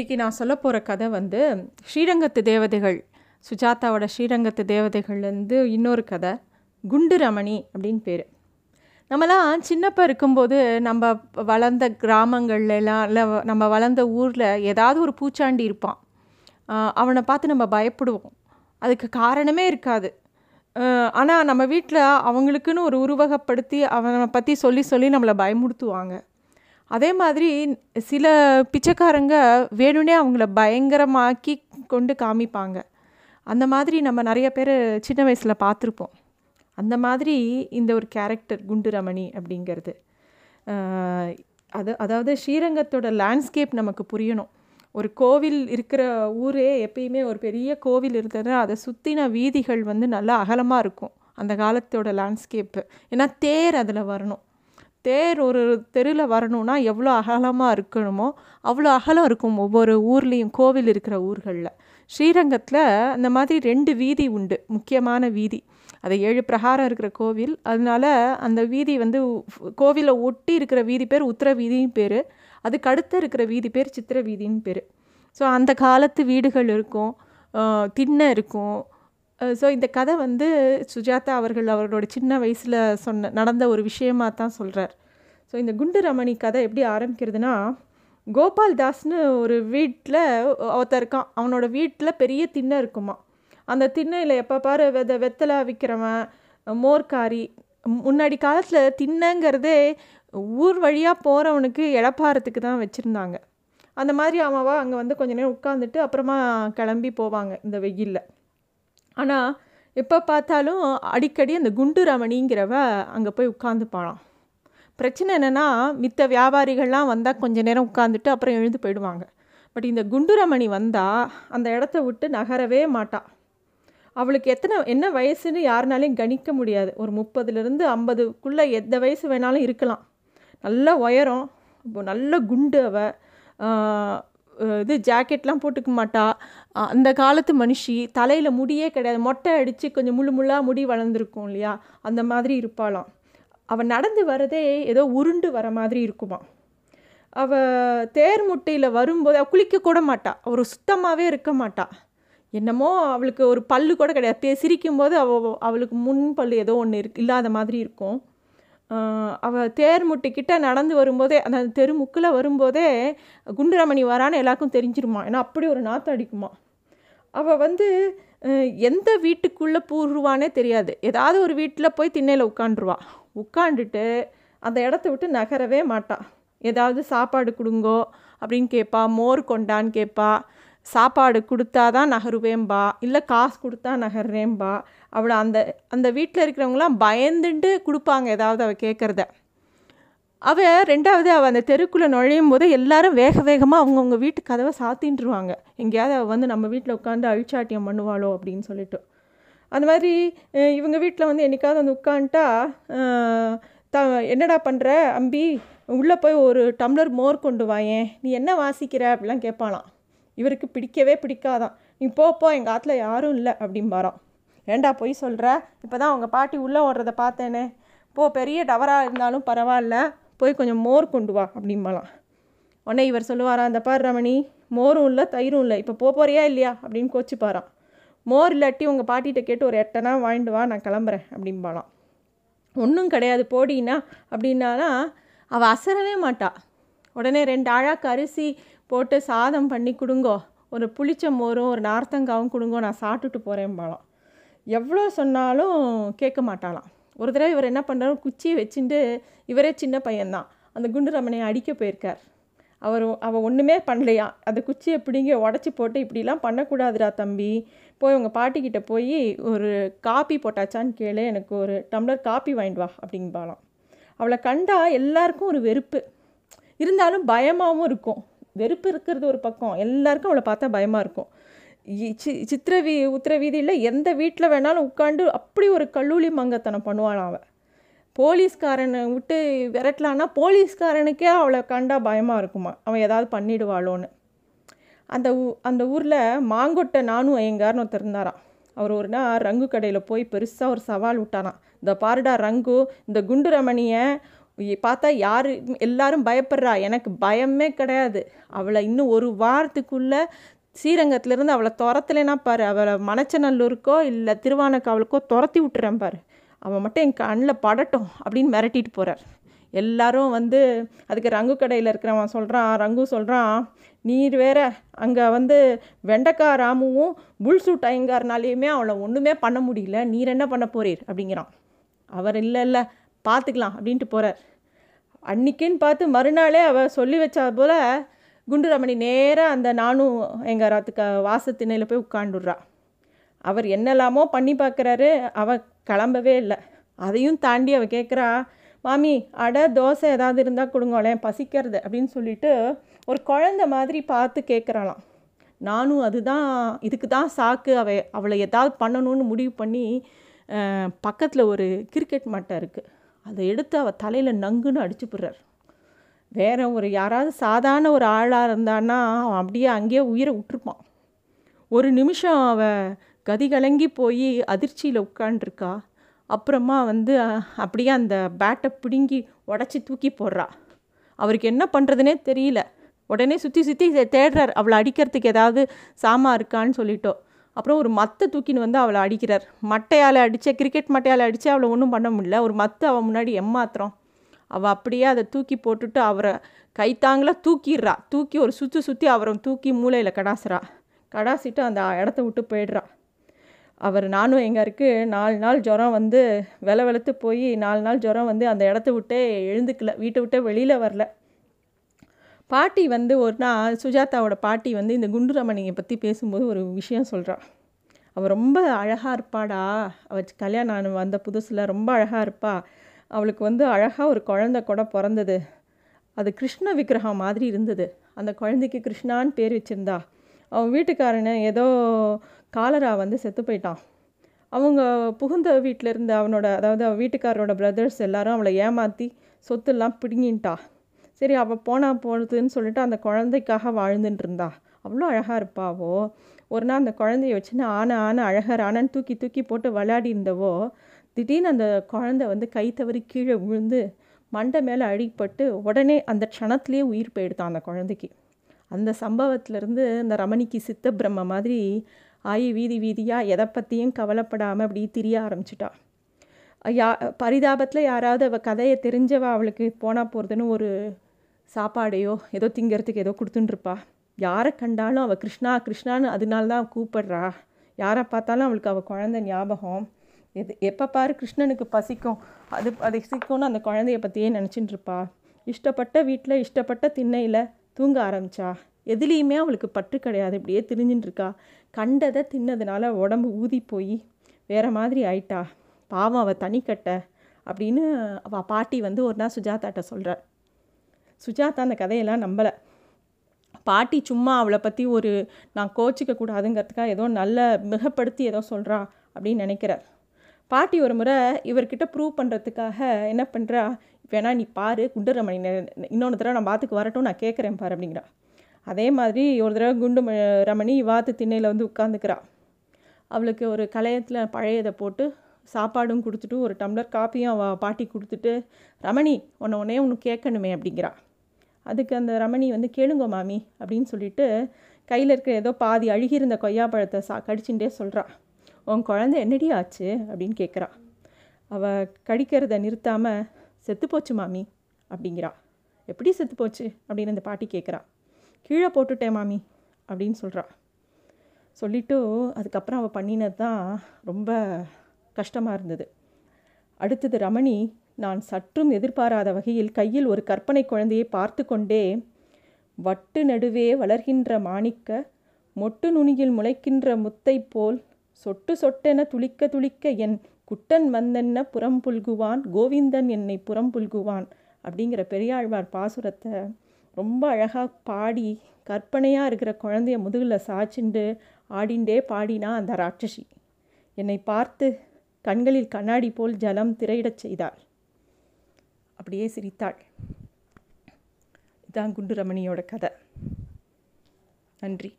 இன்றைக்கி நான் சொல்ல போகிற கதை வந்து ஸ்ரீரங்கத்து தேவதைகள் சுஜாதாவோட ஸ்ரீரங்கத்து தேவதைகள்லேருந்து இன்னொரு கதை குண்டு ரமணி அப்படின்னு பேர். நம்மலாம் சின்னப்ப இருக்கும்போது நம்ம வளர்ந்த கிராமங்கள்லாம் இல்லை நம்ம வளர்ந்த ஊரில் ஏதாவது ஒரு பூச்சாண்டி இருப்பான். அவனை பார்த்து நம்ம பயப்படுவோம். அதுக்கு காரணமே இருக்காது. ஆனால் நம்ம வீட்டில் அவங்களுக்குன்னு ஒரு உருவகப்படுத்தி அவனை பற்றி சொல்லி சொல்லி நம்மளை பயமுறுத்துவாங்க. அதே மாதிரி சில பிச்சைக்காரங்க வேணும்னே அவங்கள பயங்கரமாக்கி கொண்டு காமிப்பாங்க. அந்த மாதிரி நம்ம நிறைய பேர் சின்ன வயசில் பார்த்துருப்போம். அந்த மாதிரி இந்த ஒரு கேரக்டர் குண்டு ரமணி அப்படிங்கிறது. அது அதாவது ஸ்ரீரங்கத்தோட லேண்ட்ஸ்கேப் நமக்கு புரியணும். ஒரு கோவில் இருக்கிற ஊரே எப்பயுமே ஒரு பெரிய கோவில் இருந்ததுன்னா அதை சுற்றின வீதிகள் வந்து நல்லா அகலமாக இருக்கும். அந்த காலத்தோட லேண்ட்ஸ்கேப்பு ஏன்னா தேர் அதில் வரணும். தேர் ஒரு தெருவில் வரணும்னா எவ்வளோ அகலமாக இருக்கணுமோ அவ்வளோ அகலம் இருக்கும் ஒவ்வொரு ஊர்லேயும் கோவில் இருக்கிற ஊர்களில். ஸ்ரீரங்கத்தில் அந்த மாதிரி ரெண்டு வீதி உண்டு முக்கியமான வீதி. அது ஏழு பிரகாரம் இருக்கிற கோவில். அதனால அந்த வீதி வந்து கோவிலை ஒட்டி இருக்கிற வீதி பேர் உத்தர வீதின்னு பேர். அதுக்கு அடுத்து இருக்கிற வீதி பேர் சித்திர வீதின்னு பேர். ஸோ அந்த காலத்து வீடுகள் இருக்கும். திண்ணை இருக்கும். ஸோ இந்த கதை வந்து சுஜாதா அவர்கள் அவர்களோட சின்ன வயசில் சொன்ன நடந்த ஒரு விஷயமாக தான் சொல்கிறார் ஸோ இந்த குண்டு ரமணி கதை எப்படி ஆரம்பிக்கிறதுனா கோபால் தாஸ்னு ஒரு வீட்டில் ஒருத்தர் இருக்கான். அவனோட வீட்டில் பெரிய திண்ணை இருக்குமா. அந்த திண்ணையில் எப்போ பாரு வெத வெத்தலை விற்கிறவன் மோர்காரி. முன்னாடி காலத்தில் திண்ணைங்கிறதே ஊர் வழியாக போகிறவனுக்கு இழப்பாரத்துக்கு தான் வச்சுருந்தாங்க. அந்த மாதிரி அவன் அங்கே வந்து கொஞ்ச நேரம் உட்காந்துட்டு அப்புறமா கிளம்பி போவாங்க இந்த வெயிலில். ஆனால் எப்போ பார்த்தாலும் அடிக்கடி அந்த குண்டு ரமணிங்கிறவ அங்கே போய் உட்காந்துப்பாளாம் பிரச்சனை என்னென்னா மித்த வியாபாரிகள்லாம் வந்தால் கொஞ்ச நேரம் உட்காந்துட்டு அப்புறம் எழுந்து போயிடுவாங்க. பட் இந்த குண்டு ரமணி வந்தால் அந்த இடத்த விட்டு நகரவே மாட்டா. அவளுக்கு எத்தனை என்ன வயசுன்னு யாருனாலையும் கணிக்க முடியாது. ஒரு முப்பதுலேருந்து ஐம்பதுக்குள்ளே எந்த வயசு வேணாலும் இருக்கலாம். நல்ல உயரம் இப்போ நல்ல குண்டு அவள் இது ஜாக்கெட்லாம் போட்டுக்க மாட்டா. அந்த காலத்து மனுஷி தலையில் முடியே கிடையாது. மொட்டை அடித்து கொஞ்சம் முள்ளு முள்ளாக முடி வளர்ந்துருக்கும் இல்லையா? அந்த மாதிரி இருப்பாளாம். அவள் நடந்து வரதே ஏதோ உருண்டு வர மாதிரி இருக்குமா. அவள் தேர் முட்டையில் வரும்போது அவள் குளிக்க கூட ஒரு சுத்தமாகவே இருக்க மாட்டாள் என்னமோ அவளுக்கு ஒரு பல்லு கூட கிடையாது. சிரிக்கும்போது அவ அவளுக்கு முன் பல்லு ஏதோ ஒன்று இருக்கு இல்லாத மாதிரி இருக்கும். அவள் அவ தேர் முட்டிக்கிட்ட நடந்து வரும்போதே அந்த தெரு முக்கில் வரும்போதே குண்டுரமணி வரான்னு எல்லாருக்கும் தெரிஞ்சிருமா? ஏன்னா அப்படி ஒரு நாற்றம் அடிக்குமா? அவள் வந்து எந்த வீட்டுக்குள்ளே பூருவானே தெரியாது. ஏதாவது ஒரு வீட்டில் போய் திண்ணையில் உட்காண்டுருவா உட்காந்துட்டு அந்த இடத்த விட்டு நகரவே மாட்டாள் ஏதாவது சாப்பாடு கொடுங்கோ அப்படின்னு கேட்பா மோர் கொண்டான்னு கேட்பா சாப்பாடு கொடுத்தா தான் நகருவேம்பா இல்லை காசு கொடுத்தா நகர்றேம்பா அவளை அந்த அந்த வீட்டில் இருக்கிறவங்களாம் பயந்துட்டு கொடுப்பாங்க ஏதாவது அவள் கேட்குறத அவள் ரெண்டாவது அவள் அந்த தெருக்குள்ளே நுழையும் போது எல்லாரும் வேக வேகமாக அவங்கவுங்க வீட்டு கதவை சாத்தின்ட்டுருவாங்க எங்கேயாவது அவள் வந்து நம்ம வீட்டில் உட்காந்து அழிச்சாட்டியம் பண்ணுவாளோ அப்படின்னு சொல்லிட்டு. அந்த மாதிரி இவங்க வீட்டில் வந்து என்னைக்காவது வந்து உட்காந்துட்டா த என்னடா பண்ணுற அம்பி? உள்ளே போய் ஒரு டம்ளர் மோர் கொண்டு வாயேன் நீ என்ன வாசிக்கிற? அப்படிலாம் கேட்பாளாம். இவருக்கு பிடிக்கவே பிடிக்காதான். நீ போப்போ போ எங்கள் ஆற்றுல யாரும் இல்லை அப்படிம்பாராம். ஏண்டா பொய் சொல்கிற இப்போ தான் உங்கள் பாட்டி உள்ளே ஓடுறத பார்த்தேனே. போ பெரிய டவராக இருந்தாலும் பரவாயில்ல. போய் கொஞ்சம் மோர் கொண்டு வா அப்படிம்பாலாம் உடனே இவர் சொல்லுவாரா அந்த பார் ரமணி? மோரும் இல்லை தயிரும் இல்லை. இப்போ போக போறியா இல்லையா? அப்படின்னு கோச்சிப்பாராம். மோர் இல்லாட்டி உங்கள் பாட்டிகிட்ட கேட்டு ஒரு எட்டனா வாங்கிட்டு வா நான் கிளம்புறேன் அப்படிம்பாலாம் ஒன்றும் கிடையாது போடினா அப்படின்னா அவள் அசரவே மாட்டா. உடனே ரெண்டு அழாக்கு அரிசி போட்டு சாதம் பண்ணி கொடுங்கோ. ஒரு புளிச்ச மோரும் ஒரு நார்த்தங்காவும் கொடுங்கோ நான் சாப்பிட்டுட்டு போகிறேன்பாலாம் எவ்வளோ சொன்னாலும் கேட்க மாட்டாளாம். ஒரு தடவை இவர் என்ன பண்ணுறாரு குச்சியை வச்சுட்டு இவரே சின்ன பையன்தான். அந்த குண்டு ரமணையை அடிக்க போயிருக்கார். அவர் அவள் ஒன்றுமே பண்ணலையா? அந்த குச்சியை பிடிங்க உடச்சி போட்டு இப்படிலாம் பண்ணக்கூடாதுடா தம்பி. போய் உங்கள் பாட்டிக்கிட்ட போய் ஒரு காப்பி போட்டாச்சான்னு கேளு. எனக்கு ஒரு டம்ளர் காப்பி வாங்கிட்டு வா அப்படிம்பாலாம் அவளை கண்டா எல்லாருக்கும் ஒரு வெறுப்பு. இருந்தாலும் பயமாகவும் இருக்கும். வெறுப்பு இருக்கிறது ஒரு பக்கம். எல்லாருக்கும் அவளை பார்த்தா பயமாக இருக்கும். இ- சி சித்திர வீ உத்திர வீதியில் எந்த வீட்டில் வேணாலும் உட்காந்து அப்படி ஒரு கல்லூலி மங்கத்தனம் பண்ணுவாளாம் அவள் போலீஸ்காரனை விட்டு விரட்டலான்னா போலீஸ்காரனுக்கே அவளை கண்டா பயமாக இருக்குமா? அவன் ஏதாவது பண்ணிடுவாளோன்னு. அந்த ஊ அந்த ஊரில் மாங்கொட்டை நானும் ஐயங்கார்னு ஒருத்தர் இருந்தாராம். அவர் ஒரு நாள் ரங்கு கடையில் போய் பெருசாக ஒரு சவால் விட்டாராம். இந்த பாருடா ரங்கு இந்த குண்டு ரமணியை பார்த்தா யார் எல்லாரும் பயப்படுறா. எனக்கு பயமே கிடையாது. அவளை இன்னும் ஒரு வாரத்துக்குள்ளே ஸ்ரீரங்கத்துலேருந்து அவளை துரத்தலைன்னா பாரு. அவளை மணச்சநல்லூருக்கோ இல்லை திருவானக்காவலுக்கோ துரத்தி விட்டுறேன் பாரு. அவன் மட்டும் என் கண்ணில் படட்டும் அப்படின்னு மிரட்டிட்டு போகிறார் எல்லாரும் வந்து அதுக்கு ரங்கு கடையில் இருக்கிறவன் சொல்கிறான் ரங்கு சொல்கிறான் நீர் வேற அங்கே வந்து வெண்டைக்காய் ராமுவும் புல்சூட் ஐயங்காரனாலேயுமே அவளை ஒன்றுமே பண்ண முடியல. நீர் என்ன பண்ண போறீர்? அப்படிங்கிறான். அவர் இல்லை இல்லை பார்த்துக்கலாம் அப்படின்ட்டு போகிறார் அன்னைக்குன்னு பார்த்து மறுநாளே அவள் சொல்லி வச்சா போல் குண்டுரமணி நேராக அந்த நானும் எங்கள் ராத்துக்கு வாசத்திணையில் போய் உட்காந்துடுறா அவர் என்னெல்லாமோ பண்ணி பார்க்குறாரு அவள் கிளம்பவே இல்லை. அதையும் தாண்டி அவள் கேட்குறா மாமி அடை தோசை ஏதாவது இருந்தால் கொடுங்களேன் பசிக்கிறது? அப்படின்னு சொல்லிட்டு ஒரு குழந்த மாதிரி பார்த்து கேட்குறாளாம் நானும் அதுதான் இதுக்கு தான் சாக்கு அவ அவளை ஏதாவது பண்ணணும்னு முடிவு பண்ணி பக்கத்தில் ஒரு கிரிக்கெட் மட்டை இருக்குது அதை எடுத்து அவள் தலையில் நங்குன்னு அடிச்சு போடுறார் வேற ஒரு யாராவது சாதாரண ஒரு ஆளாக இருந்தான்னா அவன் அப்படியே அங்கேயே உயிரை விட்டுருப்பான். ஒரு நிமிஷம் அவள் கதி கலங்கி போய் அதிர்ச்சியில் உட்காண்டிருக்கா அப்புறமா வந்து அப்படியே அந்த பேட்டை பிடுங்கி உடச்சி தூக்கி போடுறா. அவருக்கு என்ன பண்ணுறதுனே தெரியல. உடனே சுற்றி சுற்றி தேடுறார். அவளை அடிக்கிறதுக்கு ஏதாவது சாமா இருக்கான்னு சொல்லிட்டோம். அப்புறம் ஒரு மத்தை தூக்கின்னு வந்து அவளை அடிக்கிறார். மட்டையால் அடித்த கிரிக்கெட் மட்டையால் அடித்து அவளை ஒன்றும் பண்ண முடியல. ஒரு மத்து அவள் முன்னாடி எம்மாத்திரம் அவள் அப்படியே அதை தூக்கி போட்டுட்டு அவரை கைத்தாங்கள தூக்கிடுறா. தூக்கி ஒரு சுற்றி சுற்றி அவரை தூக்கி மூளையில் கடாசுறா. கடாசிட்டு அந்த இடத்த விட்டு போயிடுறா. அவர் நானும் எங்கே இருக்குது நாலு நாள் ஜுரம் வந்து வெலை வெளுத்து போய் நாலு நாள் ஜுரம் வந்து அந்த இடத்த விட்டே எழுந்துக்கல. வீட்டை விட்டே வெளியில் வரல. பாட்டி வந்து ஒரு நாள் சுஜாதாவோட பாட்டி வந்து இந்த குண்டுரமணியை பற்றி பேசும்போது ஒரு விஷயம் சொல்கிறாள் அவள் ரொம்ப அழகாக இருப்பாடா. அவள் கல்யாணம் வந்த புதுசில் ரொம்ப அழகாக இருப்பா. அவளுக்கு வந்து அழகாக ஒரு குழந்த கூட பிறந்தது. அது கிருஷ்ண விக்கிரகம் மாதிரி இருந்தது. அந்த குழந்தைக்கு கிருஷ்ணான்னு பேர் வச்சுருந்தா. அவன் வீட்டுக்காரனை ஏதோ காலரா வந்து செத்து போயிட்டான். அவங்க புகுந்த வீட்டில் இருந்த அவனோட அதாவது அவன் வீட்டுக்காரரோட பிரதர்ஸ் எல்லாரும் அவளை ஏமாற்றி சொத்துலாம் பிடுங்கின்ட்டா சரி அவள் போனால் போனதுன்னு சொல்லிட்டு அந்த குழந்தைக்காக வாழ்ந்துட்டு இருந்தா அவ்வளோ அழகாக இருப்பாவோ ஒரு நாள் அந்த குழந்தைய வச்சுன்னு ஆனை ஆனை அழகர் ஆனன்னு தூக்கி தூக்கி போட்டு விளையாடி இருந்தவோ திடீர்னு அந்த குழந்தை வந்து கை தவறி கீழே விழுந்து மண்டை மேலே அடிப்பட்டு உடனே அந்த க்ஷணத்துலேயே உயிர் போயிடுதான் அந்த குழந்தைக்கு. அந்த சம்பவத்திலேருந்து இந்த ரமணிக்கு சித்த பிரம்ம மாதிரி ஆயி வீதி வீதியாக எதை பற்றியும் கவலைப்படாமல் அப்படி திரிய ஆரம்பிச்சிட்டா. யா பரிதாபத்தில் யாராவது அவள் கதையை தெரிஞ்சவ அவளுக்கு போனால் போகிறதுன்னு ஒரு சாப்பாடையோ ஏதோ திங்கிறதுக்கு ஏதோ கொடுத்துட்டுருப்பா யாரை கண்டாலும் அவள் கிருஷ்ணா கிருஷ்ணான்னு அதனால தான் கூப்பிடுறா. யாரை பார்த்தாலும் அவளுக்கு அவள் குழந்த ஞாபகம். எது எப்போ பாரு கிருஷ்ணனுக்கு பசிக்கும். அது பசிக்கும்னு அந்த குழந்தைய பற்றியே நினச்சிட்டு இருப்பா இஷ்டப்பட்ட வீட்டில் இஷ்டப்பட்ட திண்ணையில் தூங்க ஆரம்பித்தா எதுலேயுமே அவளுக்கு பற்று கிடையாது. இப்படியே திரிஞ்சுட்டுருக்கா கண்டதை தின்னதுனால உடம்பு ஊதி போய் வேறு மாதிரி ஆயிட்டா. பாவம் அவள் தனிக்கட்டை அப்படின்னு அவள் பாட்டி வந்து ஒரு நாள் சுஜாதாட்ட சொல்கிறார் சுஜாதா அந்த கதையெல்லாம் நம்பலை. பாட்டி சும்மா அவளை பற்றி ஒரு நான் கோச்சிக்க கூடாதுங்கிறதுக்காக ஏதோ நல்ல மிகப்படுத்தி ஏதோ சொல்கிறா அப்படின்னு நினைக்கிறார். பாட்டி ஒரு முறை இவர்கிட்ட ப்ரூவ் பண்ணுறதுக்காக என்ன பண்ணுறா வேணா நீ பாரு குண்டரமணி இன்னொன்று தடவை நான் பாத்துக்கு வரட்டும் நான் கேட்குறேன் பாரு அப்படிங்கிறா. அதே மாதிரி ஒரு தடவை குண்டு ரமணி வாத்து திண்ணையில் வந்து உட்காந்துக்கிறா அவளுக்கு ஒரு கலையத்தில் பழையதை போட்டு சாப்பாடும் கொடுத்துட்டு ஒரு டம்ளர் காப்பியும் அவள் பாட்டி கொடுத்துட்டு ரமணி உன்னை உடனே ஒன்று கேட்கணுமே அப்படிங்கிறா. அதுக்கு அந்த ரமணி வந்து கேளுங்க மாமி அப்படின்னு சொல்லிட்டு கையில் இருக்கிற ஏதோ பாதி அழுகியிருந்த கொய்யாப்பழத்தை சா கடிச்சுட்டே சொல்கிறா உன் குழந்த என்னடி ஆச்சு? அப்படின்னு கேட்குறா அவள் கடிக்கிறத நிறுத்தாமல் செத்துப்போச்சு மாமி அப்படிங்கிறா. எப்படி செத்துப்போச்சு அப்படின்னு அந்த பாட்டி கேட்குறா கீழே போட்டுட்டேன் மாமி அப்படின்னு சொல்கிறா சொல்லிவிட்டு அதுக்கப்புறம் அவள் பண்ணினது தான் ரொம்ப கஷ்டமாக இருந்தது. அடுத்தது ரமணி நான் சற்றும் எதிர்பாராத வகையில் கையில் ஒரு கற்பனை குழந்தையை பார்த்து கொண்டே வட்டு நடுவே வளர்கின்ற மாணிக்க மொட்டு நுனியில் முளைக்கின்ற முத்தை போல் சொட்டு சொட்டென துளிக்க துளிக்க என் குட்டன் வந்தென்ன புறம் புல்குவான் கோவிந்தன் என்னை புறம் புல்குவான் அப்படிங்கிற பெரியாழ்வார் பாசுரத்தை ரொம்ப அழகாக பாடி கற்பனையாக இருக்கிற குழந்தைய முதுகில் சாய்ச்சிண்டு ஆடிண்டே பாடினா அந்த ராட்சசி. என்னை பார்த்து கண்களில் கண்ணாடி போல் ஜலம் திரையிடச் செய்தாள். அப்படியே சிரித்தாள். இதான் குண்டு ரமணியோட கதை. நன்றி.